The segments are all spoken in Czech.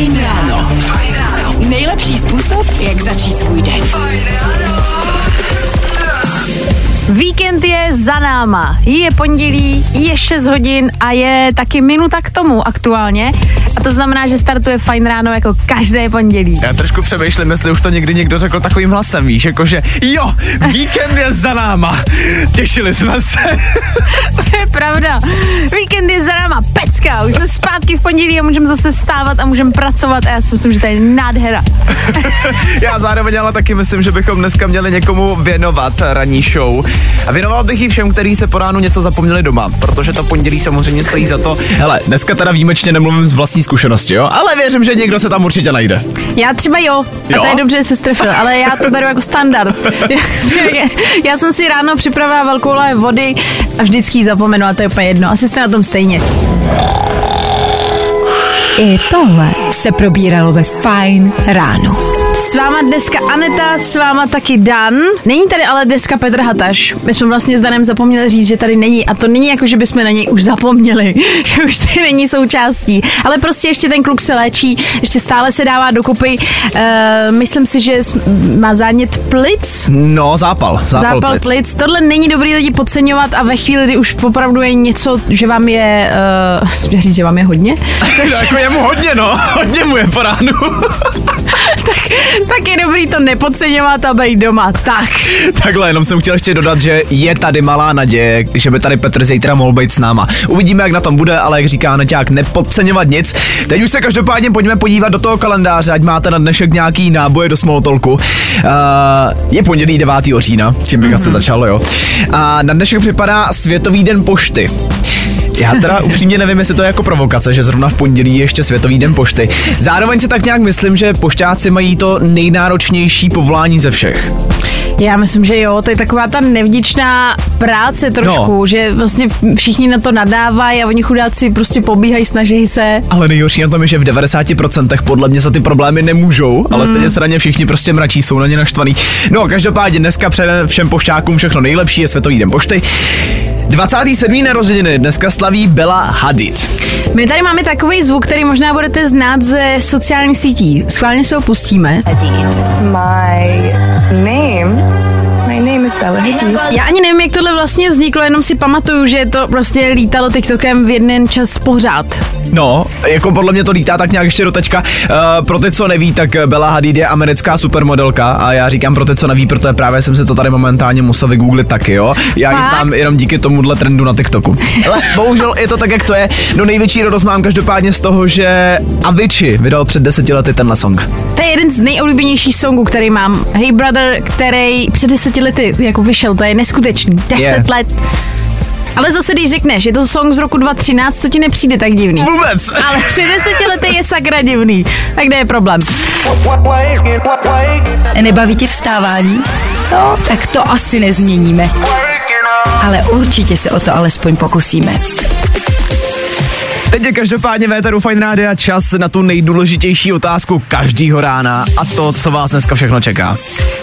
Fajn ráno. Nejlepší způsob, jak začít svůj den. Víkend je za náma. Je pondělí, je 6 hodin a je taky minuta k tomu aktuálně. A to znamená, že startuje fajn ráno jako každé pondělí. Já trošku přemýšlím, jestli už to někdy někdo řekl takovým hlasem, víš, jakože jo, víkend je za náma. Těšili jsme se. to je pravda. Víkend je za náma. Pecka, už jsme zpátky v pondělí a můžeme zase stávat a můžeme pracovat a já si myslím, že to je nádhera. já zároveň ale taky myslím, že bychom dneska měli někomu věnovat ranní show. A věnoval bych ji všem, kteří se po ránu něco zapomněli doma, protože to pondělí samozřejmě stojí za to. Hele, dneska teda výjimečně nemluvím z vlastní zkušenosti, jo, ale věřím, že někdo se tam určitě najde. Já třeba jo, a jo? to je dobře, že se strefil, ale já to beru jako standard. já jsem si ráno připravila velkou laje vody a vždycky ji zapomenu a to je úplně jedno. Asi jste na tom stejně. I tohle se probíralo ve Fine ráno. S váma dneska Aneta, s váma taky Dan. Není tady ale dneska Petr Hataš. My jsme vlastně s Danem zapomněli říct, že tady není. A to není jako, že bychom na něj už zapomněli, že už tady není součástí. Ale prostě ještě ten kluk se léčí, ještě stále se dává dokupy. Uh, myslím si, že má zánět plic. No, zápal. Zápal, zápal plic. plic. Tohle není dobrý lidi podceňovat a ve chvíli, kdy už opravdu je něco, že vám je, uh, říct, že vám je hodně. jako je mu hodně, no. Hodně mu je po ránu. tak, tak je dobrý to nepodceňovat a být doma. Tak. Takhle, jenom jsem chtěl ještě dodat, že je tady malá naděje, že by tady Petr zítra mohl být s náma. Uvidíme, jak na tom bude, ale jak říká Neťák, nepodceňovat nic. Teď už se každopádně pojďme podívat do toho kalendáře, ať máte na dnešek nějaký náboje do smolotolku. Uh, je pondělí 9. října, čím bych mm-hmm. asi mhm. začal, jo. A na dnešek připadá Světový den pošty. Já teda upřímně nevím, jestli to je jako provokace, že zrovna v pondělí je ještě Světový den pošty. Zároveň si tak nějak myslím, že pošťáci mají to nejnáročnější povolání ze všech. Já myslím, že jo, to je taková ta nevděčná práce trošku, no. že vlastně všichni na to nadávají a oni chudáci prostě pobíhají, snaží se. Ale nejhorší na tom je, že v 90% podle mě za ty problémy nemůžou, mm. ale stejně se na ně všichni prostě mračí, jsou na ně naštvaný. No, každopádně dneska přejeme všem pošťákům všechno nejlepší, je Světový den pošty. 27. narozeniny dneska slaví Bella Hadid. My tady máme takový zvuk, který možná budete znát ze sociálních sítí. Schválně se ho pustíme. Hadid. My name name is Bella Hadid. Já ani nevím, jak tohle vlastně vzniklo, jenom si pamatuju, že to vlastně lítalo TikTokem v jeden čas pořád. No, jako podle mě to lítá tak nějak ještě do tečka. Uh, pro ty, co neví, tak Bella Hadid je americká supermodelka a já říkám pro ty, co neví, protože právě jsem se to tady momentálně musel vygooglit taky, jo. Já ji znám jenom díky tomuhle trendu na TikToku. Ale bohužel je to tak, jak to je. No největší radost mám každopádně z toho, že Avicii vydal před deseti lety tenhle song. To je jeden z nejoblíbenějších songů, který mám. Hey Brother, který před deseti lety jako vyšel, to je neskutečný. Deset yeah. let. Ale zase, když řekneš, je to song z roku 2013, to ti nepřijde tak divný. Vůbec. Ale před deseti lety je sakra divný. Tak kde je problém? Nebaví tě vstávání? No, tak to asi nezměníme. Ale určitě se o to alespoň pokusíme. Teď je každopádně Véteru Fine Radio čas na tu nejdůležitější otázku každýho rána a to, co vás dneska všechno čeká.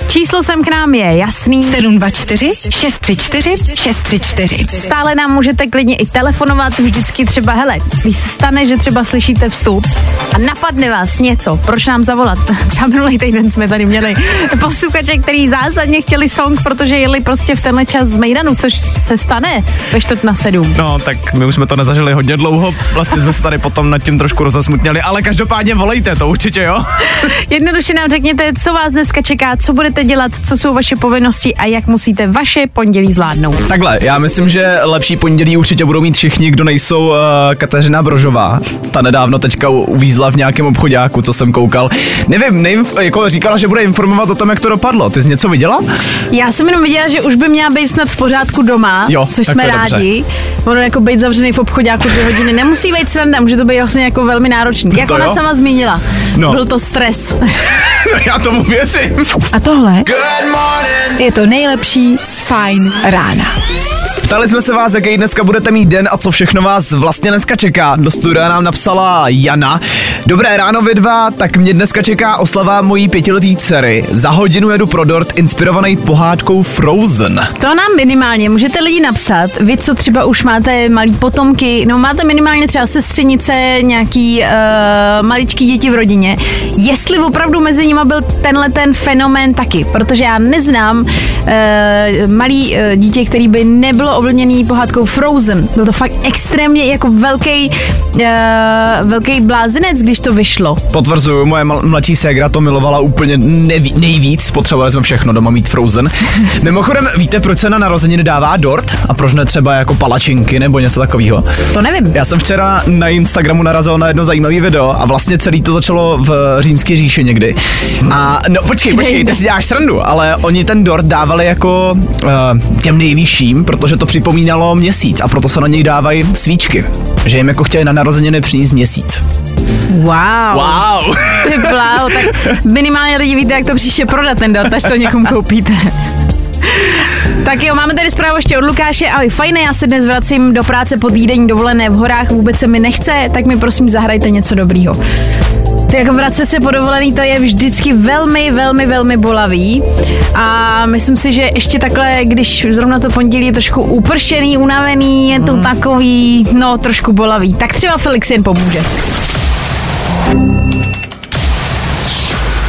Číslo sem k nám je jasný. 724 634 634. Stále nám můžete klidně i telefonovat, vždycky třeba, hele, když se stane, že třeba slyšíte vstup a napadne vás něco, proč nám zavolat? Třeba minulý týden jsme tady měli posluchače, který zásadně chtěli song, protože jeli prostě v tenhle čas z Mejdanu, což se stane ve čtvrt na sedm. No, tak my už jsme to nezažili hodně dlouho, vlastně jsme se tady potom nad tím trošku rozesmutněli, ale každopádně volejte to určitě, jo? Jednoduše nám řekněte, co vás dneska čeká, co budete dělat, co jsou vaše povinnosti a jak musíte vaše pondělí zvládnout. Takhle, já myslím, že lepší pondělí určitě budou mít všichni, kdo nejsou uh, Kateřina Brožová. Ta nedávno teďka uvízla v nějakém obchodáku, co jsem koukal. Nevím, nevím, jako říkala, že bude informovat o tom, jak to dopadlo. Ty jsi něco viděla? Já jsem jenom viděla, že už by měla být snad v pořádku doma, jo, což jsme rádi. Dobře. Ono jako být zavřený v obchodáku dvě hodiny nemusí být sranda, může to být vlastně jako velmi náročný. Jak to ona jo? sama zmínila. No. Byl to stres. Já tomu věřím. A tohle je to nejlepší z Fine rána. Ptali jsme se vás, jaký dneska budete mít den a co všechno vás vlastně dneska čeká. Do studia nám napsala Jana. Dobré ráno vy dva, tak mě dneska čeká oslava mojí pětiletý dcery. Za hodinu jedu pro dort inspirovaný pohádkou Frozen. To nám minimálně můžete lidi napsat. Vy, co třeba už máte malý potomky, no máte minimálně třeba sestřenice, nějaký uh, maličký děti v rodině. Jestli opravdu mezi nimi byl tenhle ten fenomén taky, protože já neznám uh, malý uh, dítě, který by nebylo ovlněný pohádkou Frozen. Byl to fakt extrémně jako velký, uh, velký blázinec, když to vyšlo. Potvrzuju, moje mladší ségra to milovala úplně neví, nejvíc, potřebovali jsme všechno doma mít Frozen. Mimochodem, víte, proč se na narozeniny dává dort? A proč ne třeba jako palačinky nebo něco takového? To nevím. Já jsem včera na Instagramu narazil na jedno zajímavé video a vlastně celý to začalo v římské říši někdy. A no počkej, počkej, ty si děláš srandu, ale oni ten dort dávali jako uh, těm nejvyšším, protože to připomínalo měsíc a proto se na něj dávají svíčky. Že jim jako chtěli na narozeniny přinést měsíc. Wow. Wow. Ty bláho, tak minimálně lidi víte, jak to příště prodat ten dort, až to někomu koupíte. Tak jo, máme tady zprávu ještě od Lukáše. Ahoj, fajné, já se dnes vracím do práce po týdenní dovolené v horách, vůbec se mi nechce, tak mi prosím zahrajte něco dobrýho. Ty jako vracet se po dovolený, to je vždycky velmi, velmi, velmi bolavý. A myslím si, že ještě takhle, když zrovna to pondělí je trošku upršený, unavený, je to mm. takový, no, trošku bolavý. Tak třeba Felix jen pomůže.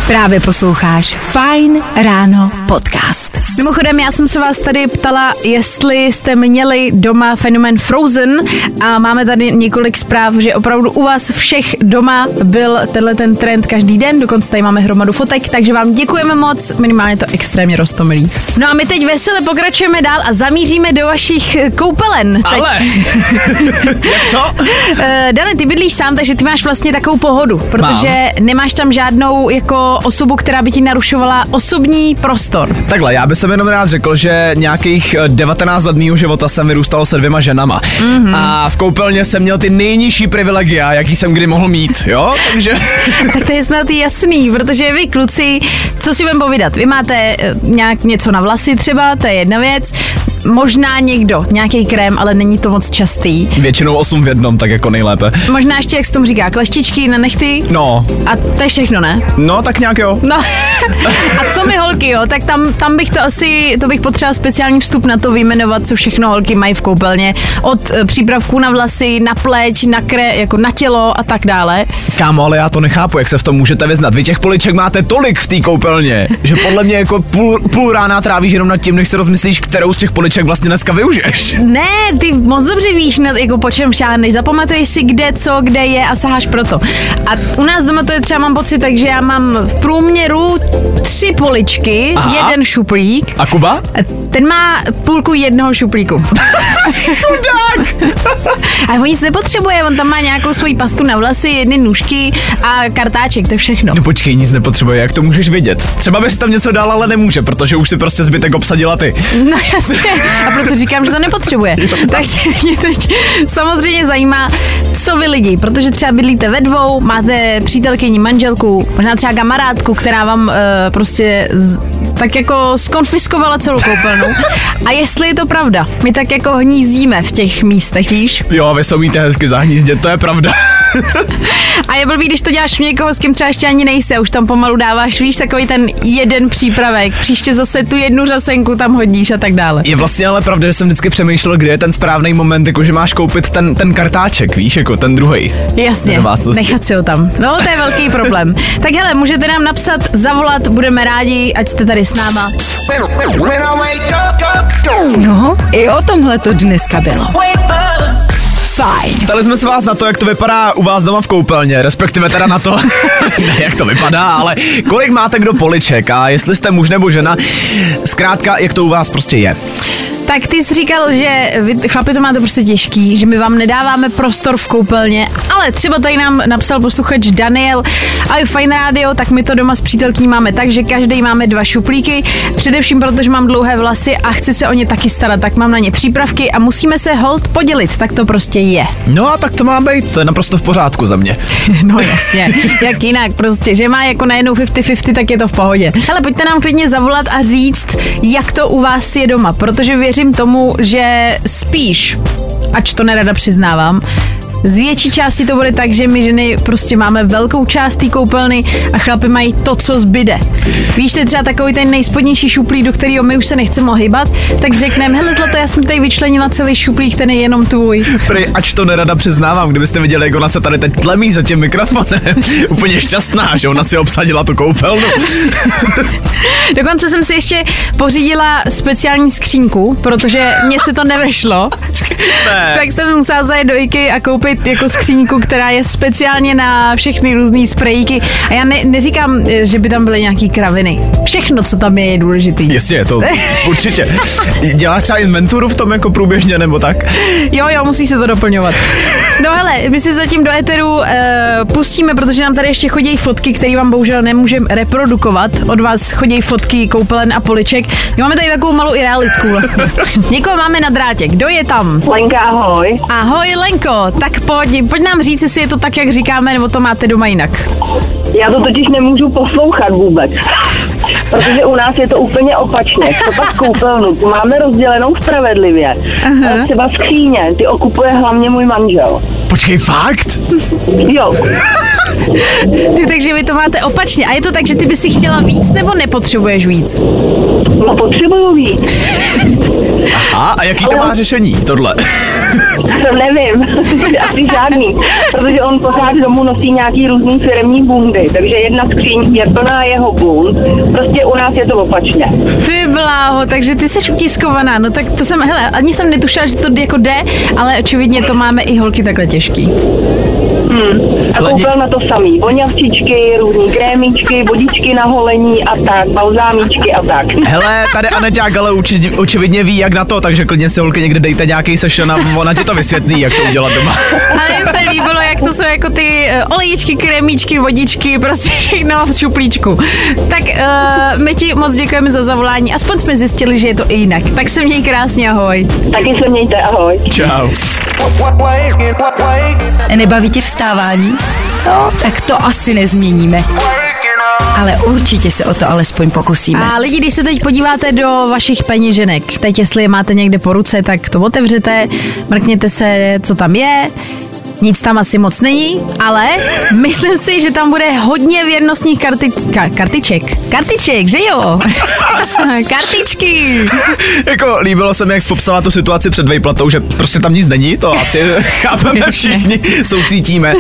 Právě posloucháš Fine Ráno podcast. Mimochodem, já jsem se vás tady ptala, jestli jste měli doma fenomen Frozen a máme tady několik zpráv, že opravdu u vás všech doma byl tenhle ten trend každý den, dokonce tady máme hromadu fotek, takže vám děkujeme moc, minimálně to extrémně roztomilý. No a my teď veselé pokračujeme dál a zamíříme do vašich koupelen. Teď. Ale, jak to? Uh, Dane, ty bydlíš sám, takže ty máš vlastně takovou pohodu, protože Mám. nemáš tam žádnou jako osobu, která by ti narušovala osobní prostor. Takhle, já bych jsem jenom rád řekl, že nějakých 19 let mého života jsem vyrůstal se dvěma ženama. Mm-hmm. A v koupelně jsem měl ty nejnižší privilegia, jaký jsem kdy mohl mít, jo? Takže... tak to je snad jasný, protože vy kluci, co si budeme povídat, vy máte eh, nějak něco na vlasy třeba, to je jedna věc, možná někdo, nějaký krém, ale není to moc častý. Většinou 8 v jednom, tak jako nejlépe. Možná ještě, jak se tomu říká, kleštičky na nechty. No. A to je všechno, ne? No, tak nějak jo. No. A co my holky, jo? Tak tam, tam bych to asi, to bych potřeboval speciální vstup na to vyjmenovat, co všechno holky mají v koupelně. Od e, přípravků na vlasy, na pleť, na kre, jako na tělo a tak dále. Kámo, ale já to nechápu, jak se v tom můžete vyznat. Vy těch poliček máte tolik v té koupelně, že podle mě jako půl, půl rána trávíš jenom nad tím, než se rozmyslíš, kterou z těch poliček vlastně dneska využiješ. Ne, ty moc dobře víš, na, jako po čem šáhneš. Zapamatuješ si, kde, co, kde je a saháš proto. A u nás doma to je třeba mám pocit, takže já mám v průměru tři poličky, Aha. jeden šuplík. A Kuba? Ten má půlku jednoho šuplíku. Chudák! a on nic nepotřebuje, on tam má nějakou svoji pastu na vlasy, jedny nůžky a kartáček, to je všechno. No počkej, nic nepotřebuje, jak to můžeš vidět? Třeba bys tam něco dal, ale nemůže, protože už si prostě zbytek obsadila ty. No jasně, a proto říkám, že to nepotřebuje. tak mě teď samozřejmě zajímá, co vy lidi, protože třeba bydlíte ve dvou, máte přítelkyni, manželku, možná třeba kamarádku, která vám uh, prostě z, tak jako skonfiskovala celou koupelnu. A jestli je to pravda, my tak jako hnízdíme v těch místech, víš? Jo, vy se umíte hezky zahnízdět, to je pravda. A je blbý, když to děláš někoho, s kým třeba ještě ani nejsi, už tam pomalu dáváš, víš, takový ten jeden přípravek, příště zase tu jednu řasenku tam hodíš a tak dále. Je vlastně ale pravda, že jsem vždycky přemýšlel, kde je ten správný moment, jako že máš koupit ten, ten kartáček, víš, jako ten druhý. Jasně, nechat si ho tam. No, to je velký problém. Tak hele, můžete nám napsat, zavolat, budeme rádi, ať jste tady s náma. No, i o tomhle to dneska bylo. Fajn. Ptali jsme se vás na to, jak to vypadá u vás doma v koupelně, respektive teda na to, ne jak to vypadá, ale kolik máte kdo poliček a jestli jste muž nebo žena, zkrátka, jak to u vás prostě je. Tak ty jsi říkal, že vy chlapi to máte prostě těžký, že my vám nedáváme prostor v koupelně, ale třeba tady nám napsal posluchač Daniel a je fajn rádio, tak my to doma s přítelkyní máme tak, že každý máme dva šuplíky, především protože mám dlouhé vlasy a chci se o ně taky starat, tak mám na ně přípravky a musíme se hold podělit, tak to prostě je. No a tak to má být, to je naprosto v pořádku za mě. no jasně, jak jinak prostě, že má jako najednou 50-50, tak je to v pohodě. Ale pojďte nám klidně zavolat a říct, jak to u vás je doma, protože věřím, věřím tomu, že spíš, ač to nerada přiznávám, z větší části to bude tak, že my ženy prostě máme velkou část té koupelny a chlapy mají to, co zbyde. Víš, to je třeba takový ten nejspodnější šuplík, do kterého my už se nechceme ohybat, tak řekneme, hele zlato, já jsem tady vyčlenila celý šuplík, ten je jenom tvůj. Prý, ač to nerada přiznávám, kdybyste viděli, jak ona se tady teď tlemí za tím mikrofonem. Úplně šťastná, že ona si obsadila tu koupelnu. Dokonce jsem si ještě pořídila speciální skřínku, protože mě se to nevešlo. Ne. Tak jsem musela zajet do IKEA a koupit jako skříňku, která je speciálně na všechny různé sprejky. A já ne, neříkám, že by tam byly nějaký kraviny. Všechno, co tam je, je důležitý. Jistě, to určitě. Děláš třeba inventuru v tom jako průběžně nebo tak? Jo, jo, musí se to doplňovat. No hele, my si zatím do Eteru uh, pustíme, protože nám tady ještě chodí fotky, které vám bohužel nemůžeme reprodukovat. Od vás chodí fotky koupelen a poliček. My máme tady takovou malou i realitku vlastně. Někoho máme na drátě. Kdo je tam? Lenka, ahoj. Ahoj Lenko, tak pojď, pojď nám říct, jestli je to tak, jak říkáme, nebo to máte doma jinak. Já to totiž nemůžu poslouchat vůbec, protože u nás je to úplně opačně. Co pak koupelnu, tu máme rozdělenou spravedlivě. Ale třeba skříně, ty okupuje hlavně můj manžel. Počkej, fakt? Jo, Ty, takže vy to máte opačně. A je to tak, že ty bys si chtěla víc, nebo nepotřebuješ víc? no potřebuju víc. A, a jaký to má řešení, tohle? Nevím, asi žádný, protože on pořád domů nosí nějaký různý firmní bundy, takže jedna skříň je plná jeho bund. Prostě u nás je to opačně. Ty bláho, takže ty jsi utiskovaná. No tak to jsem, hele, ani jsem netušila, že to jako jde, ale očividně to máme i holky takhle těžký. A Hele, koupil na to samý. Voňavčičky, různý krémičky, vodičky na holení a tak, balzámičky a tak. Hele, tady Aneťák ale uči, očividně ví, jak na to, takže klidně si holky někde dejte nějaký session a ona ti to vysvětlí, jak to udělat doma. Ale se líbilo, jak to jsou jako ty eh, olejíčky, kremičky, vodičky, prostě všechno v šuplíčku. Tak uh, my ti moc děkujeme za zavolání. Aspoň jsme zjistili, že je to i jinak. Tak se měj krásně, ahoj. Taky se mějte, ahoj. Čau. Nebaví tě vstávání? No, tak to asi nezměníme. Ale určitě se o to alespoň pokusíme. A lidi, když se teď podíváte do vašich peněženek, teď jestli je máte někde po ruce, tak to otevřete, mrkněte se, co tam je. Nic tam asi moc není, ale myslím si, že tam bude hodně věrnostních karti- ka- kartiček. Kartiček, že jo? Kartičky. Jako líbilo se mi, jak popsala tu situaci před vejplatou, že prostě tam nic není, to asi chápeme všichni, soucítíme.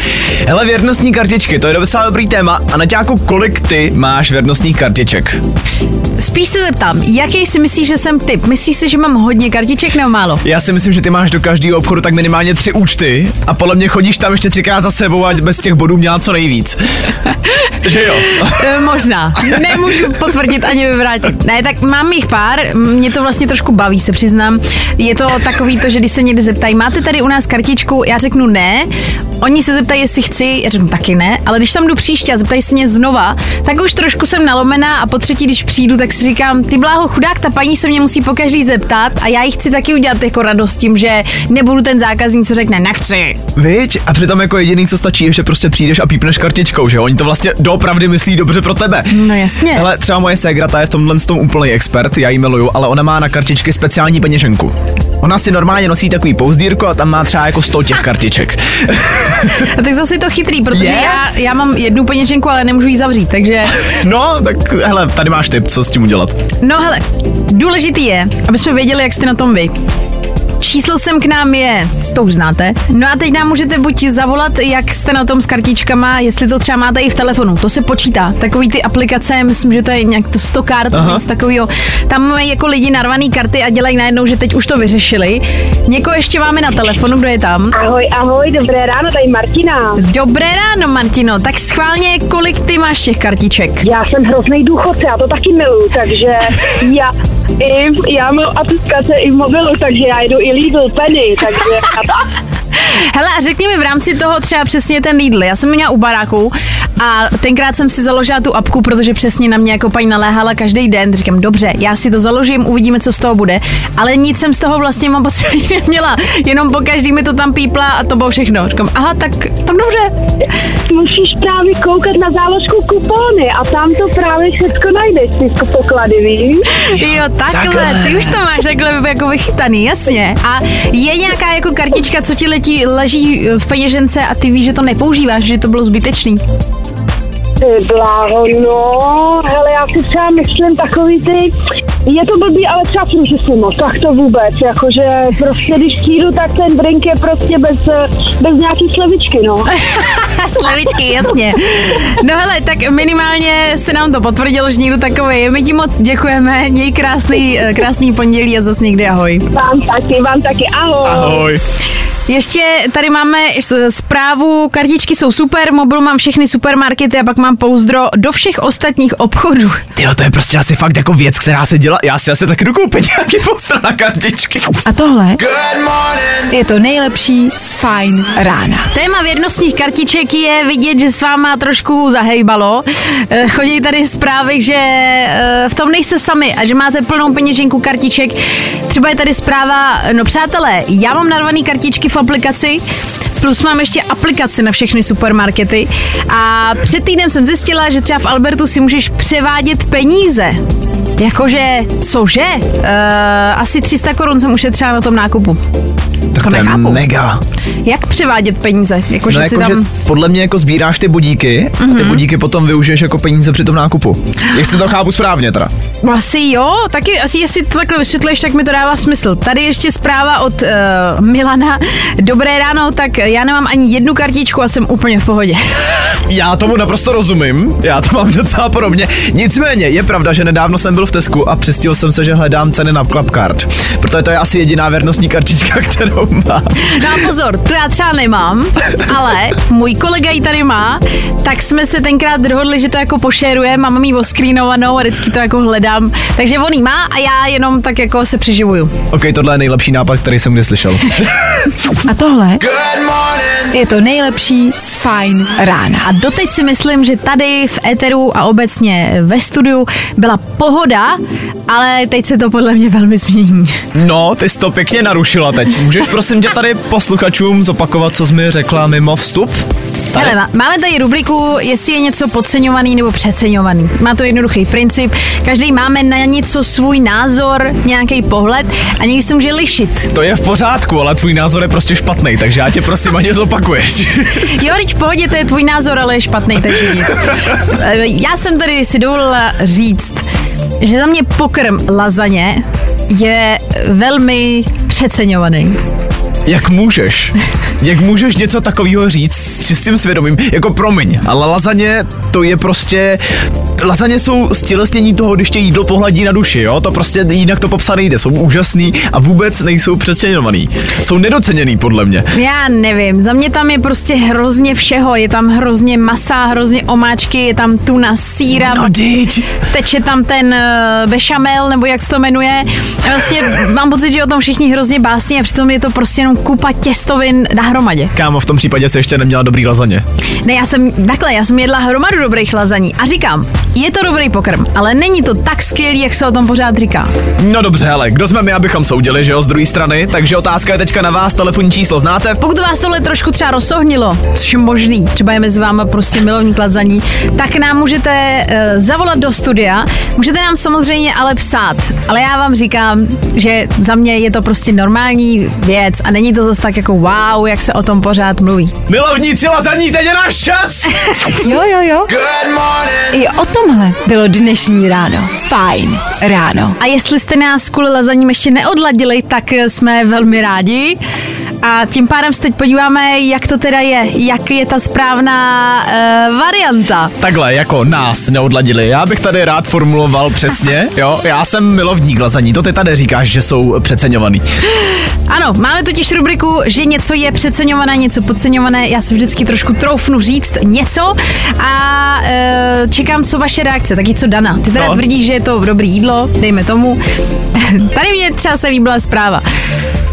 Hele, věrnostní kartičky, to je docela dobrý téma. A na kolik ty máš věrnostních kartiček? Spíš se zeptám, jaký si myslíš, že jsem typ? Myslíš si, že mám hodně kartiček nebo málo? Já si myslím, že ty máš do každého obchodu tak minimálně tři účty a podle mě chodíš tam ještě třikrát za sebou, ať bez těch bodů měla co nejvíc. že jo? E, možná. Nemůžu potvrdit ani vyvrátit. Ne, tak mám jich pár, mě to vlastně trošku baví, se přiznám. Je to takový to, že když se někdy zeptají, máte tady u nás kartičku, já řeknu ne, oni se zeptají, jestli chci, já řeknu taky ne, ale když tam jdu příště a zeptají se mě znova, tak už trošku jsem nalomená a po třetí, když přijdu, tak si říkám, ty bláho chudák, ta paní se mě musí po každý zeptat a já jí chci taky udělat jako radost tím, že nebudu ten zákazník, co řekne, nechci. Viď? A přitom jako jediný, co stačí, je, že prostě přijdeš a pípneš kartičkou, že? Oni to vlastně doopravdy myslí dobře pro tebe. No jasně. Hele, třeba moje ségra, ta je v tomhle tom úplný expert, já ji miluju, ale ona má na kartičky speciální peněženku. Ona si normálně nosí takový pouzdírko a tam má třeba jako 100 těch kartiček. A tak zase je to chytrý, protože Je? já, já mám jednu peněženku, ale nemůžu ji zavřít, takže No, tak hele, tady máš tip, co s tím udělat. No hele, důležitý je, aby jsme věděli, jak jste na tom vy. Číslo sem k nám je, to už znáte. No a teď nám můžete buď zavolat, jak jste na tom s kartičkama, jestli to třeba máte i v telefonu, to se počítá. Takový ty aplikace, myslím, že to je nějak to 100 kart, něco takového. Tam mají jako lidi narvaný karty a dělají najednou, že teď už to vyřešili. Někoho ještě máme na telefonu, kdo je tam? Ahoj, ahoj, dobré ráno, tady Martina. Dobré ráno, Martino. Tak schválně, kolik ty máš těch kartiček? Já jsem hrozný důchodce, já to taky miluju, takže já, i, já mám aplikace i v mobilu, takže já jedu i Lidl Penny, takže Hele, a řekni mi v rámci toho třeba přesně ten Lidl. Já jsem měla u baráku a tenkrát jsem si založila tu apku, protože přesně na mě jako paní naléhala každý den. Říkám, dobře, já si to založím, uvidíme, co z toho bude. Ale nic jsem z toho vlastně mám pocit neměla. Jenom po každý mi to tam pípla a to bylo všechno. Říkám, aha, tak, tak dobře. musíš právě koukat na záložku kupony a tam to právě všechno najdeš, ty poklady, víš? Jo, takhle, Takhle. ty už to máš takhle jako vychytaný, jasně. A je nějaká jako kartička, co ti letí, leží v peněžence a ty víš, že to nepoužíváš, že to bylo zbytečný. Ty bláho, no, hele, já si třeba myslím takový ty, je to blbý, ale třeba fružisimo, tak to vůbec, jakože prostě když přijdu, tak ten drink je prostě bez, eh, bez nějaký slevičky, no. Slevičky, jasně. No hele, tak minimálně se nám to potvrdilo, že někdo takový je. My ti moc děkujeme, měj krásný, eh, krásný pondělí a zase někdy ahoj. Vám taky, vám taky, ahoj. Ahoj. Ještě tady máme zprávu, kartičky jsou super, mobil mám všechny supermarkety a pak mám pouzdro do všech ostatních obchodů. Tyjo, to je prostě asi fakt jako věc, která se dělá. Já si asi taky jdu koupit nějaký poster na kartičky. A tohle je to nejlepší z Fine rána. Téma věrnostních kartiček je vidět, že s váma trošku zahejbalo. Eh, Chodí tady zprávy, že eh, v tom nejste sami a že máte plnou peněženku kartiček. Třeba je tady zpráva, no přátelé, já mám narvaný kartičky v aplikaci, Plus mám ještě aplikaci na všechny supermarkety a před týdnem jsem zjistila, že třeba v Albertu si můžeš převádět peníze. Jakože, cože? Uh, asi 300 korun jsem ušetřila na tom nákupu. Tak to je nechápu. mega. Jak převádět peníze? Jakože No si jako, tam... že podle mě jako sbíráš ty budíky a ty budíky potom využiješ jako peníze při tom nákupu. Jestli to chápu správně teda. Asi jo, taky asi jestli to takhle vysvětluješ, tak mi to dává smysl. Tady ještě zpráva od uh, Milana. Dobré ráno, tak já nemám ani jednu kartičku a jsem úplně v pohodě. Já tomu naprosto rozumím, já to mám docela podobně. Nicméně je pravda, že nedávno jsem byl v Tesku a přistil jsem se, že hledám ceny na Clubcard. Protože to je asi jediná věrnostní kartička, kterou mám. No a pozor, to já třeba nemám, ale můj kolega ji tady má, tak jsme se tenkrát dohodli, že to jako pošerujeme, mám ji oskrínovanou a vždycky to jako hledám. Takže on ji má a já jenom tak jako se přiživuju. OK, tohle je nejlepší nápad, který jsem kdy slyšel. A tohle je to nejlepší z Fine rána. A doteď si myslím, že tady v Eteru a obecně ve studiu byla pohoda, ale teď se to podle mě velmi změní. No, ty jsi to pěkně narušila teď. Můžeš prosím tě tady posluchačům zopakovat, co jsi mi řekla mimo vstup? Tady? Hele, má- máme tady rubriku, jestli je něco podceňovaný nebo přeceňovaný. Má to jednoduchý princip. Každý máme na něco svůj názor, nějaký pohled a někdy se může lišit. To je v pořádku, ale tvůj názor je prostě špatný, takže já tě prosím ani zopakuješ. Jo, teď v pohodě, to je tvůj názor, ale je špatný, takže nic. Eh, Já jsem tady si dovolila říct, že za mě pokrm lazaně je velmi přeceňovaný. Jak můžeš? Jak můžeš něco takového říct s čistým svědomím? Jako promiň, ale lazaně to je prostě... Lazaně jsou stělesnění toho, když tě jídlo pohladí na duši, jo? To prostě jinak to popsat nejde. Jsou úžasný a vůbec nejsou přeceňovaný. Jsou nedoceněný podle mě. Já nevím, za mě tam je prostě hrozně všeho. Je tam hrozně masa, hrozně omáčky, je tam tuna, síra, No dyť. teče tam ten uh, bešamel, nebo jak se to jmenuje. A Vlastně mám pocit, že o tom všichni hrozně básní a přitom je to prostě jenom kupa těstovin na hromadě. Kámo, v tom případě se ještě neměla dobrý lazaně. Ne, já jsem, takhle, já jsem jedla hromadu dobrých lazaní a říkám, je to dobrý pokrm, ale není to tak skvělý, jak se o tom pořád říká. No dobře, hele, kdo jsme my, abychom soudili, že jo, z druhé strany, takže otázka je teďka na vás, telefonní číslo znáte? Pokud vás tohle trošku třeba rozsohnilo, což je možný, třeba je mezi váma prostě milovník lazaní, tak nám můžete uh, zavolat do studia, můžete nám samozřejmě ale psát, ale já vám říkám, že za mě je to prostě normální věc a není to zase tak jako wow, jak se o tom pořád mluví. Milovníci lazaní, teď je náš čas! Jo, jo, jo. I o tomhle bylo dnešní ráno. Fajn ráno. A jestli jste nás kvůli lazaním ještě neodladili, tak eh, jsme velmi rádi. A tím pádem se teď podíváme, jak to teda je, jak je ta správná uh, varianta. Takhle, jako nás neodladili. Já bych tady rád formuloval přesně, jo. Já jsem milovník lazaní, to ty tady říkáš, že jsou přeceňovaný. Ano, máme totiž rubriku, že něco je přeceňované, něco podceňované. Já si vždycky trošku troufnu říct něco a uh, čekám, co vaše reakce. Taky co Dana. Ty teda No. tvrdíš, že je to dobrý jídlo, dejme tomu. Tady mě třeba se líbila zpráva.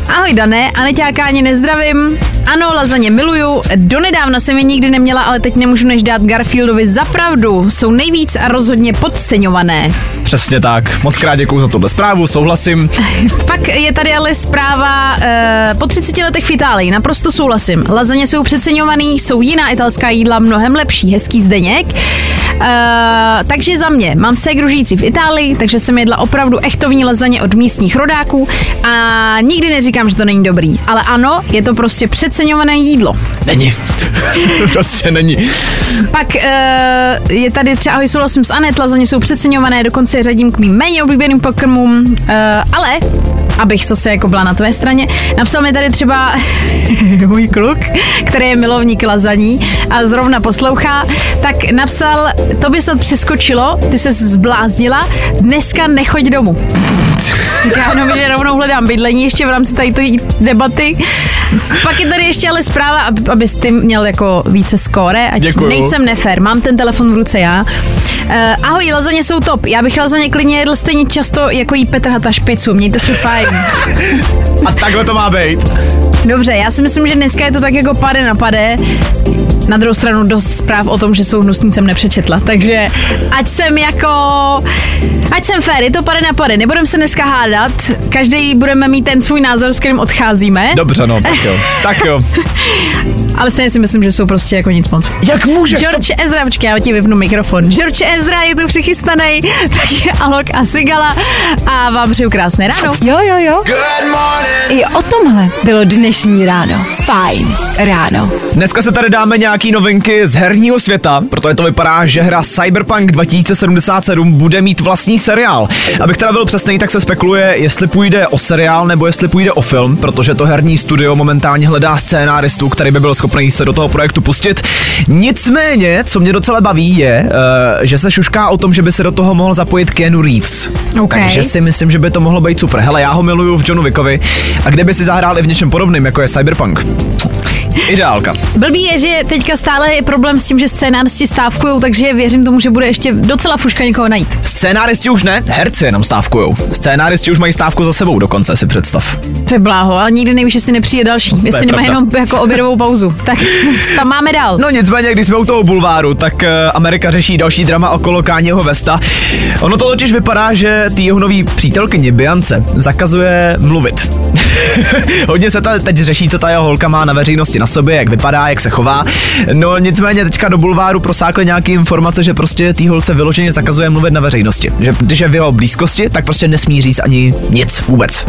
Ahoj Dané, Aneťáka ani nezdravím. Ano, lazaně miluju. Donedávna jsem je nikdy neměla, ale teď nemůžu než dát Garfieldovi za pravdu. Jsou nejvíc a rozhodně podceňované. Přesně tak. Moc krát děkuju za tohle zprávu, souhlasím. Pak je tady ale zpráva e, po 30 letech v Itálii. Naprosto souhlasím. Lazaně jsou přeceňovaný, jsou jiná italská jídla mnohem lepší. Hezký zdeněk. E, takže za mě, mám ségru žijící v Itálii, takže jsem jedla opravdu echtovní lazaně od místních rodáků a nikdy neříkám, že to není dobrý. Ale ano, je to prostě přeceňované jídlo. Není. prostě není. Pak uh, je tady třeba, ahoj, souhlasím s Anet, lazaně jsou přeceňované, dokonce je řadím k mým méně oblíbeným pokrmům, uh, ale abych zase jako byla na tvé straně. Napsal mi tady třeba můj kluk, který je milovník lazaní a zrovna poslouchá, tak napsal, to by snad přeskočilo, ty se zbláznila, dneska nechoď domů. Já jenom, že rovnou hledám bydlení ještě v rámci tady té debaty. Pak je tady ještě ale zpráva, abys ty měl jako více skóre, ať Děkuju. nejsem nefér, mám ten telefon v ruce já. Uh, ahoj, lazaně jsou top. Já bych lazaně klidně jedl stejně často, jako jí Petr Hata špicu. Mějte se fajn. A takhle to má být. Dobře, já si myslím, že dneska je to tak jako pade na pade. Na druhou stranu dost zpráv o tom, že jsou hnusný jsem nepřečetla, takže ať jsem jako, ať jsem fér, je to pade na pade, nebudeme se dneska hádat, každý budeme mít ten svůj názor, s kterým odcházíme, Dobře, no, tak jo. Tak jo. ale stejně si myslím, že jsou prostě jako nic moc. Jak můžeš? To... George Ezra, počkej, já ti vypnu mikrofon. George Ezra je tu přichystaný, tak je Alok a Sigala a vám přeju krásné ráno. Jo, jo, jo. I o tomhle bylo dnešní ráno. Fajn ráno. Dneska se tady dáme nějaký novinky z herního světa, protože to vypadá, že hra Cyberpunk 2077 bude mít vlastní seriál. Abych teda byl přesný, tak se spekuluje, jestli půjde o seriál nebo jestli půjde o film, protože to herní studio momentálně hledá scénáristu, který by byl schopný se do toho projektu pustit. Nicméně, co mě docela baví, je, eh, že se šušká o tom, že by se do toho mohl zapojit Keanu Reeves. OK. Takže si myslím, že by to mohlo být super. Hele, já ho miluju v Johnu Wickovi a kdyby si zahrál i v něčem podobném, jako je Cyberpunk. Ideálka. Blbý je, že teďka stále je problém s tím, že scénáristi stávkují, takže věřím tomu, že bude ještě docela fuška někoho najít. Scénáristi už ne, herci jenom stávkujou. Scénáristi už mají stávku za sebou dokonce, si představ. To je bláho, ale nikdy nevíš, jestli nepřijde další. Jestli nemá jenom jako obědovou pauzu. Tak tam máme dál. No nicméně, když jsme u toho bulváru, tak uh, Amerika řeší další drama okolo Káněho Vesta. Ono to totiž vypadá, že ty jeho nový přítelkyni Biance zakazuje mluvit. Hodně se ta, teď řeší, co ta jeho holka má na veřejnosti na sobě, jak vypadá, jak se chová. No nicméně teďka do bulváru prosákly nějaké informace, že prostě té holce vyloženě zakazuje mluvit na veřejnosti. Že když je v jeho blízkosti, tak prostě nesmí říct ani nic vůbec.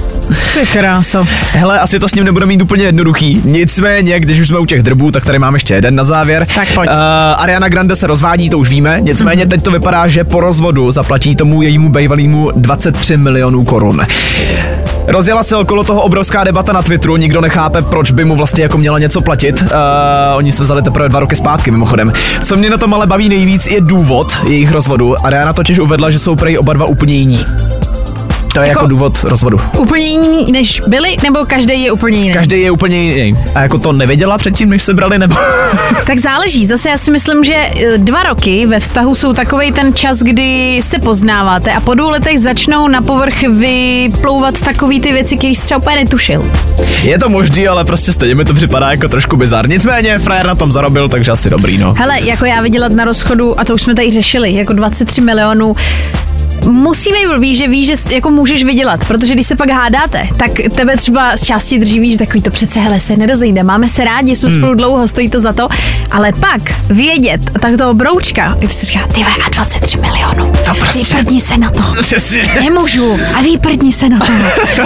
Ty kráso. Hele, asi to s ním nebude mít úplně jednoduchý. Nicméně, když už jsme u těch drbů, tak tady máme ještě jeden na závěr. Tak pojď. Uh, Ariana Grande se rozvádí, to už víme. Nicméně teď to vypadá, že po rozvodu zaplatí tomu jejímu bývalýmu 23 milionů korun. Rozjela se okolo toho obrovská debata na Twitteru, nikdo nechápe, proč by mu vlastně jako měla něco platit. Uh, oni se vzali teprve dva roky zpátky, mimochodem. Co mě na tom ale baví nejvíc, je důvod jejich rozvodu. Ariana totiž uvedla, že jsou prej oba dva úplně jiní. To je jako, Jako- důvod rozvodu. Úplně jiný než byli, nebo každý je úplně jiný? Každý je úplně jiný. A jako to nevěděla předtím, než se brali, nebo? Tak záleží. Zase já si myslím, že eh, dva roky ve vztahu jsou takový ten čas, kdy se poznáváte a po dvou letech začnou na povrch vyplouvat takový ty věci, které jsi třeba úplně netušil. je to možný, ale prostě stejně mi to připadá jako trošku bizar. Nicméně, frajer na tom zarobil, takže asi dobrý, no. Hele, jako já vydělat na rozchodu, a to už jsme tady řešili, jako 23 milionů, musí být blbý, že víš, že jako můžeš vydělat, protože když se pak hádáte, tak tebe třeba z části drží víš, že takový to přece, hele, se nerozejde, máme se rádi, jsme hmm. spolu dlouho, stojí to za to, ale pak vědět, tak toho broučka, když si říká, ty a 23 milionů, To prostě- vyprdni se na to. Přesně. Nemůžu a výprdni se na to.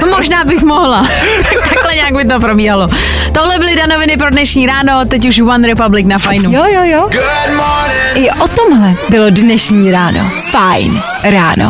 No, možná bych mohla. Takhle nějak by to probíhalo. Tohle byly danoviny pro dnešní ráno, teď už One Republic na fajnu. Jo, jo, jo. I o tomhle bylo dnešní ráno. Fajn ráno.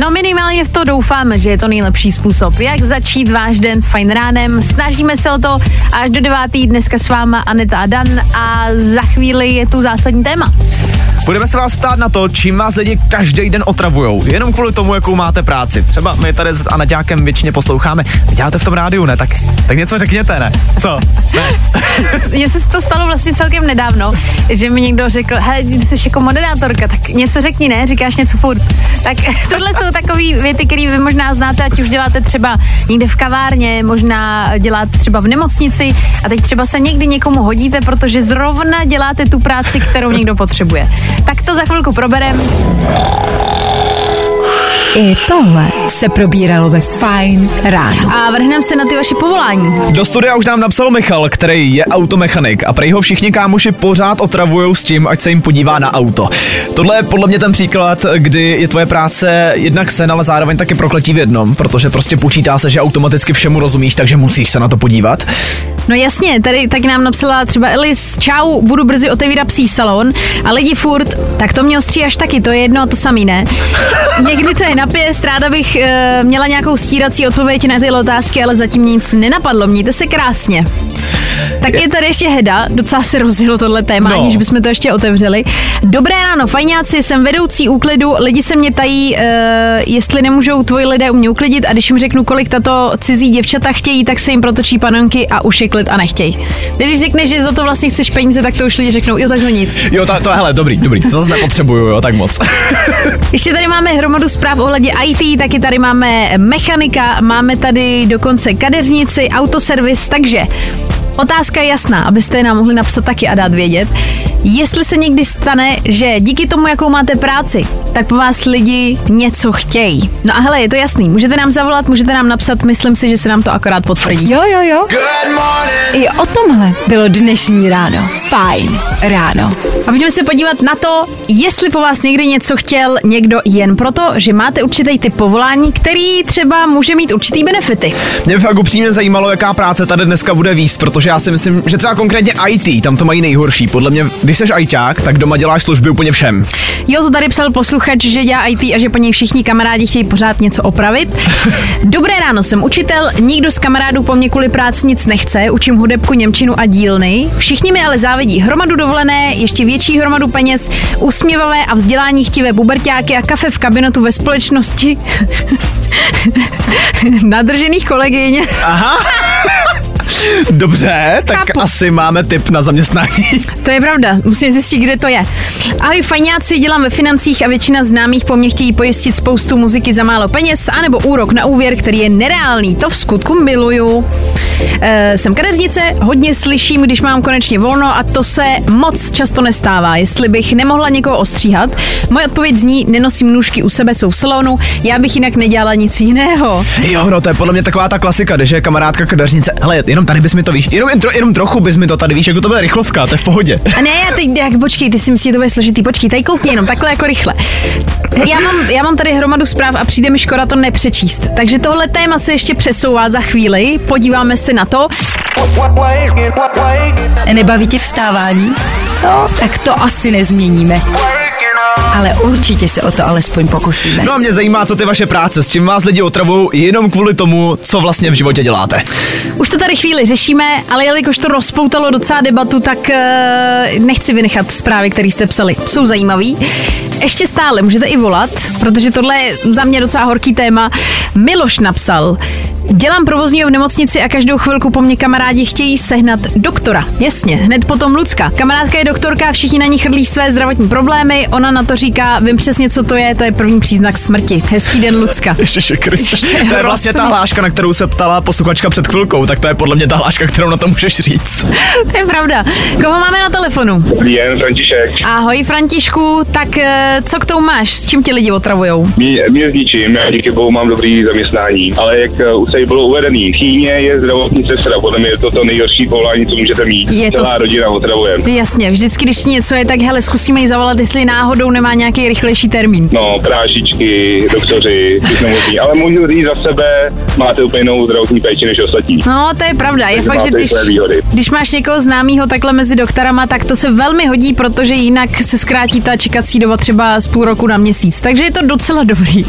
No minimálně v to doufáme, že je to nejlepší způsob, jak začít váš den s fajn ránem. Snažíme se o to až do devátý dneska s váma Aneta a Dan a za chvíli je tu zásadní téma. Budeme se vás ptát na to, čím vás lidi každý den otravujou, jenom kvůli tomu, jakou máte práci. Třeba my tady s Anaťákem většině posloucháme. Děláte v tom rádiu, ne? Tak, tak něco řekněte, ne? Co? Ne. Mně se to stalo vlastně celkem nedávno, že mi někdo řekl, hej, jsi jako moderátorka, tak něco řekni, ne? Říkáš něco furt. Tak tohle jsou takové věty, které vy možná znáte, ať už děláte třeba někde v kavárně, možná děláte třeba v nemocnici a teď třeba se někdy někomu hodíte, protože zrovna děláte tu práci, kterou někdo potřebuje. Tak to za chvilku proberem. I tohle se probíralo ve Fine ráno. A vrhneme se na ty vaše povolání. Do studia už nám napsal Michal, který je automechanik a prej ho všichni kámoši pořád otravujou s tím, ať se jim podívá na auto. Tohle je podle mě ten příklad, kdy je tvoje práce jednak sen, ale zároveň taky prokletí v jednom, protože prostě počítá se, že automaticky všemu rozumíš, takže musíš se na to podívat. No jasně, tady tak nám napsala třeba Elis, čau, budu brzy otevírat psí salon a lidi furt, tak to mě ostří až taky, to je jedno a to samý, ne? Někdy to je napěst, ráda bych uh, měla nějakou stírací odpověď na ty otázky, ale zatím nic nenapadlo, mějte se krásně. Tak je tady ještě Heda, docela se rozjelo tohle téma, no. aniž bychom to ještě otevřeli. Dobré ráno, fajňáci, jsem vedoucí úklidu, lidi se mě tají, uh, jestli nemůžou tvoji lidé u mě uklidit a když jim řeknu, kolik tato cizí děvčata chtějí, tak se jim protočí panonky a už je klid a nechtějí. Když řekneš, že za to vlastně chceš peníze, tak to už lidi řeknou, jo, takhle nic. Jo, to, to hele, dobrý, dobrý, to zase nepotřebuju, jo, tak moc. Ještě tady máme hromadu zpráv ohledně IT, taky tady máme mechanika, máme tady dokonce kadeřnici, autoservis, takže Otázka je jasná, abyste nám mohli napsat taky a dát vědět. Jestli se někdy stane, že díky tomu, jakou máte práci, tak po vás lidi něco chtějí. No a hele, je to jasný. Můžete nám zavolat, můžete nám napsat, myslím si, že se nám to akorát potvrdí. Jo, jo, jo. I o tomhle bylo dnešní ráno. Fajn ráno. A pojďme se podívat na to, jestli po vás někdy něco chtěl někdo jen proto, že máte určitý typ povolání, který třeba může mít určitý benefity. Mě by fakt upřímně zajímalo, jaká práce tady dneska bude výst, protože já si myslím, že třeba konkrétně IT, tam to mají nejhorší. Podle mě, když jsi ITák, tak doma děláš služby úplně všem. Jo, to tady psal posluchač, že dělá IT a že po něj všichni kamarádi chtějí pořád něco opravit. Dobré ráno, jsem učitel, nikdo z kamarádů po mně kvůli práci nic nechce, učím hudebku, němčinu a dílny. Všichni mi ale závidí hromadu dovolené, ještě větší hromadu peněz, usměvavé a vzdělání chtivé buberťáky a kafe v kabinetu ve společnosti nadržených kolegyň. Aha. Dobře, tak Chápu. asi máme tip na zaměstnání. To je pravda, musím zjistit, kde to je. Ahoj fajňáci, dělám ve financích a většina známých po mně chtějí pojistit spoustu muziky za málo peněz, anebo úrok na úvěr, který je nereálný. To v skutku miluju. E, jsem kadeřnice, hodně slyším, když mám konečně volno a to se moc často nestává. Jestli bych nemohla někoho ostříhat, moje odpověď zní, nenosím nůžky u sebe, jsou v salonu, já bych jinak nedělala nic jiného. Jo, no to je podle mě taková ta klasika, když je kamarádka kadeřnice. Hele, jenom tady bys mi to víš, jenom, jen tro, jenom trochu bys mi to tady víš, jako to bude rychlovka, to je v pohodě. A ne, já teď, jak, počkej, ty si myslíš, že to bude složitý, počkej, tady koukni jenom takhle jako rychle. Já mám, já mám tady hromadu zpráv a přijde mi škoda to nepřečíst. Takže tohle téma se ještě přesouvá za chvíli, podíváme se na to. Nebaví tě vstávání? No, tak to asi nezměníme. Ale určitě se o to alespoň pokusíme. No a mě zajímá, co ty vaše práce, s čím vás lidi otravují jenom kvůli tomu, co vlastně v životě děláte. Už to tady chvíli řešíme, ale jelikož to rozpoutalo docela debatu, tak uh, nechci vynechat zprávy, které jste psali. Jsou zajímavý. Ještě stále můžete i volat, protože tohle je za mě docela horký téma. Miloš napsal, Dělám provozního v nemocnici a každou chvilku po mně kamarádi chtějí sehnat doktora. Jasně, hned potom Lucka. Kamarádka je doktorka všichni na ní chrlí své zdravotní problémy. Ona na to říká, vím přesně, co to je, to je první příznak smrti. Hezký den, Lucka. Ježiši Kriste, Ještě to je vlastně ta hláška, na kterou se ptala posluchačka před chvilkou, tak to je podle mě ta hláška, kterou na to můžeš říct. to je pravda. Koho máme na telefonu? Dobrý den, František. Ahoj Františku, tak eh, co k tomu máš? S čím ti lidi otravujou? Mě, mě s ničím, já díky bohu mám dobrý zaměstnání, ale jak eh, už se tady bylo uvedený. Chýně je zdravotní sestra, podle mě je to to nejhorší povolání, co můžete mít. Je to- Celá rodina otravuje. Jasně, vždycky, když něco je, tak hele, zkusíme jí zavolat, jestli náhodou nemá nějaký rychlejší termín. No, prášičky, doktoři. Ale můžu říct za sebe, máte úplně jinou zdravotní péči než ostatní. No, to je pravda. Je fakt, že když, když máš někoho známého takhle mezi doktorama, tak to se velmi hodí, protože jinak se zkrátí ta čekací doba třeba z půl roku na měsíc. Takže je to docela dobrý.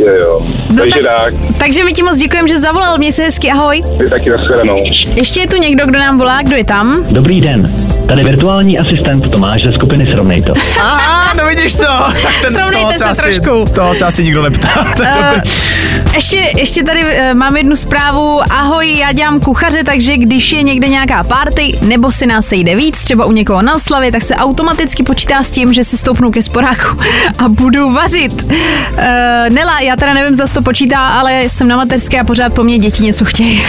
Jo, jo. No Takže tak- tak, Takže my ti moc děkujeme, že zavolal. Měj se hezky, ahoj. ty taky nashledanou. Ještě je tu někdo, kdo nám volá, kdo je tam? Dobrý den, tady virtuální asistent Tomáš ze skupiny Srovnej to. Aha, no vidíš to. Tak ten, Srovnejte toho se asi, trošku. Toho se asi nikdo neptá. To Eh, dobrý. ještě, ještě tady uh, mám jednu zprávu. Ahoj, já dělám kuchaře, takže když je někde nějaká party nebo si nás sejde víc, třeba u někoho na oslavě, tak se automaticky počítá s tím, že se stoupnu ke sporáku a budu vařit. Uh, Nela, já teda nevím, zda se to počítá, ale jsem na mateřské a pořád po mně děti něco chtějí.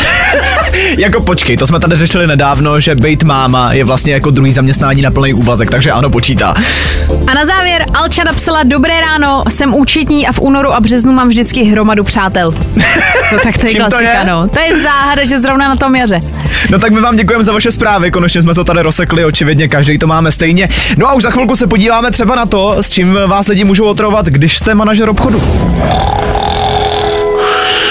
Jako počkej, to jsme tady řešili nedávno, že být máma je vlastně jako druhý zaměstnání na plný úvazek, takže ano, počítá. A na závěr Alča napsala Dobré ráno, jsem účetní a v únoru a březnu mám vždycky hromadu přátel. No tak to je Čím to klasika, je? no. To je záhada, že zrovna na tom jaře. No tak my vám děkujeme za vaše zprávy, konečně jsme to tady rozsekli, očividně každý to máme stejně. No a už za chvilku se podíváme třeba na to, s čím vás lidi můžou otravovat, když jste manažer obchodu.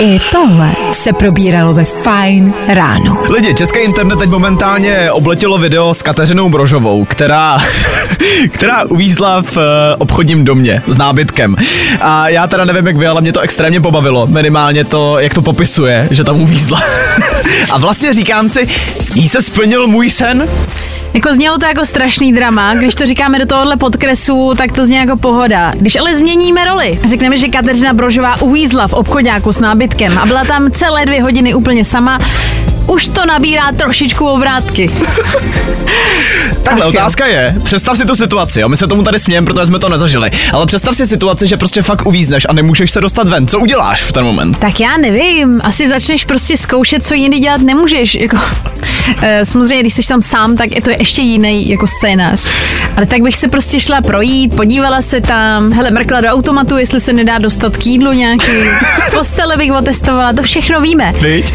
I tohle se probíralo ve Fine ráno. Lidi, český internet teď momentálně obletělo video s Kateřinou Brožovou, která, která uvízla v eh, obchodním domě s nábytkem. A já teda nevím, jak vy, ale mě to extrémně pobavilo. Minimálně to, jak to popisuje, že tam uvízla. A vlastně říkám si, jí se splnil můj sen? Jako znělo to jako strašný drama, když to říkáme do tohohle podkresu, tak to zní jako pohoda. Když ale změníme roli, řekneme, že Kateřina Brožová uvízla v obchodňáku s nábytkem a byla tam celé dvě hodiny úplně sama, už to nabírá trošičku obrátky. Takhle, Ach jo. otázka je, představ si tu situaci, jo, my se tomu tady smějeme, protože jsme to nezažili, ale představ si situaci, že prostě fakt uvízneš a nemůžeš se dostat ven. Co uděláš v ten moment? Tak já nevím, asi začneš prostě zkoušet, co jindy dělat nemůžeš. Jako, eh, samozřejmě, když jsi tam sám, tak je to ještě jiný jako scénář. Ale tak bych se prostě šla projít, podívala se tam, hele, mrkla do automatu, jestli se nedá dostat k jídlu nějaký, postele bych otestovala, to všechno víme. Viď?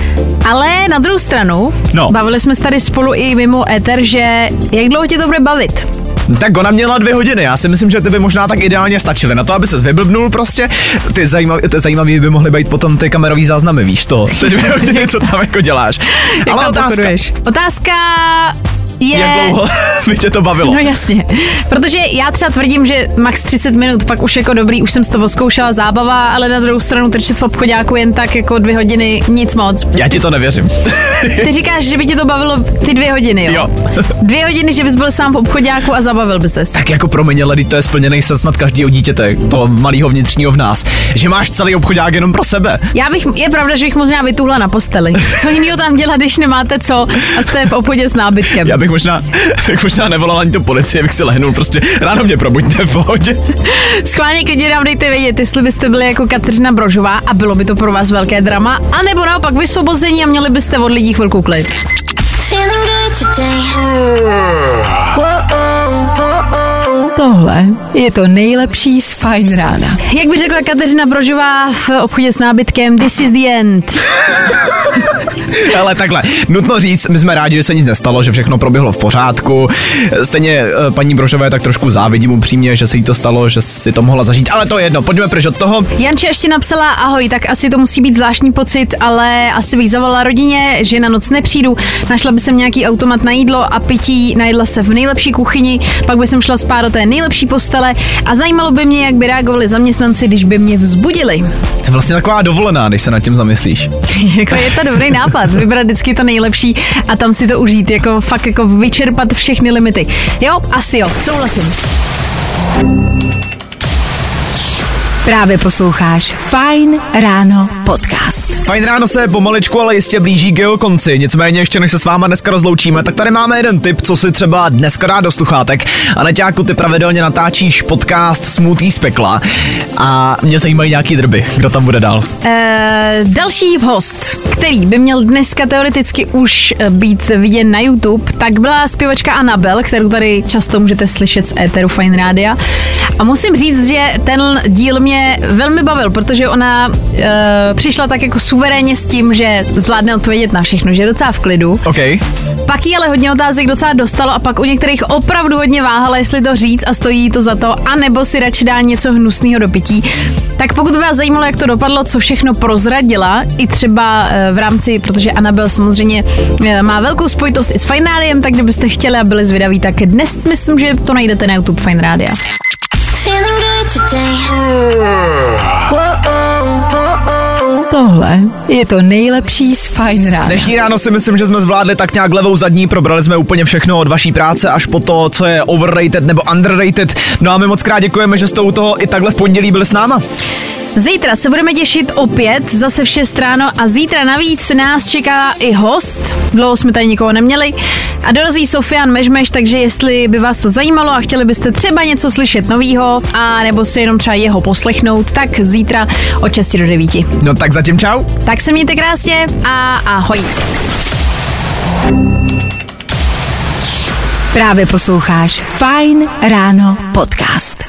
Ale na druhou stranu, No. bavili jsme se tady spolu i mimo éter, že jak dlouho tě to bude bavit? Tak ona měla dvě hodiny, já si myslím, že ty by možná tak ideálně stačily na to, aby se vyblbnul prostě. Ty zajímavý, ty zajímavý by mohly být potom ty kamerový záznamy, víš to, ty dvě hodiny, co tam jako děláš. Jak Ale otázka? Otázka je... jak dlouho by tě to bavilo? No jasně, protože já třeba tvrdím, že max 30 minut, pak už jako dobrý, už jsem z toho zkoušela zábava, ale na druhou stranu trčet v obchodáku jen tak jako dvě hodiny, nic moc. Já ti to nevěřím. Ty říkáš, že by ti to bavilo ty dvě hodiny, jo? Jo. Dvě hodiny, že bys byl sám v obchodáku a zabavil bys se. tak jako pro mě, lidi, to je splněný sen snad každého dítěte, toho malého vnitřního v nás, že máš celý obchodák jenom pro sebe. Já bych, je pravda, že bych možná vytuhla na posteli. Co jiného tam dělat, když nemáte co a jste v obchodě s nábytkem? Já bych možná, bych možná nevolal ani tu policii, bych si lehnul prostě, ráno mě probuďte v pohodě. Schválně klidně nám dejte vědět, jestli byste byli jako Kateřina Brožová a bylo by to pro vás velké drama, anebo naopak vysvobození a měli byste od lidí chvilku klid. Feeling good today. Tohle je to nejlepší z Fine rána. Jak by řekla Kateřina Brožová v obchodě s nábytkem, this is the end. Ale takhle, nutno říct, my jsme rádi, že se nic nestalo, že všechno proběhlo v pořádku. Stejně eh, paní Brožové tak trošku závidím upřímně, že se jí to stalo, že si to mohla zažít, ale to je jedno, pojďme pryč od toho. Janče ještě napsala, ahoj, tak asi to musí být zvláštní pocit, ale asi bych zavolala rodině, že na noc nepřijdu, našla by jsem nějaký automat na jídlo a pití, najedla se v nejlepší kuchyni, pak by jsem šla spát do té nejlepší postele a zajímalo by mě, jak by reagovali zaměstnanci, když by mě vzbudili. To je vlastně taková dovolená, když se nad tím zamyslíš. jako je to dobrý nápad, vybrat vždycky to nejlepší a tam si to užít, jako fakt jako vyčerpat všechny limity. Jo, asi jo, souhlasím. Právě posloucháš Fine ráno podcast. Fajn ráno se pomaličku, ale jistě blíží k jeho konci. Nicméně ještě než se s váma dneska rozloučíme, tak tady máme jeden tip, co si třeba dneska dá do sluchátek. A Neťáku, ty pravidelně natáčíš podcast Smutý z pekla a mě zajímají nějaký drby. Kdo tam bude dál? Eh, další host, který by měl dneska teoreticky už eh, být viděn na YouTube, tak byla zpěvačka Anabel, kterou tady často můžete slyšet z éteru Fine Rádia. A musím říct, že ten díl mě mě velmi bavil, protože ona uh, přišla tak jako suverénně s tím, že zvládne odpovědět na všechno, že je docela v klidu. OK. Pak jí ale hodně otázek docela dostalo a pak u některých opravdu hodně váhala, jestli to říct a stojí to za to, anebo si radši dá něco hnusného do pití. Tak pokud by vás zajímalo, jak to dopadlo, co všechno prozradila, i třeba eh, v rámci, protože Anabel samozřejmě eh, má velkou spojitost i s Fine Rádiem, tak kdybyste chtěli a byli zvědaví, tak dnes myslím, že to najdete na YouTube Fine Rádia. Feeling good today. Tohle je to nejlepší z Fine Rána. Dnešní ráno si myslím, že jsme zvládli tak nějak levou zadní, probrali jsme úplně všechno od vaší práce až po to, co je overrated nebo underrated. No a my moc krát děkujeme, že jste u toho i takhle v pondělí byli s náma. Zítra se budeme těšit opět, zase v 6 ráno a zítra navíc nás čeká i host. Dlouho jsme tady nikoho neměli. A dorazí Sofian Mežmeš, takže jestli by vás to zajímalo a chtěli byste třeba něco slyšet novýho, a nebo si jenom třeba jeho poslechnout, tak zítra od 6 do 9. No tak zatím čau. Tak se mějte krásně a ahoj. Právě posloucháš Fine Ráno podcast.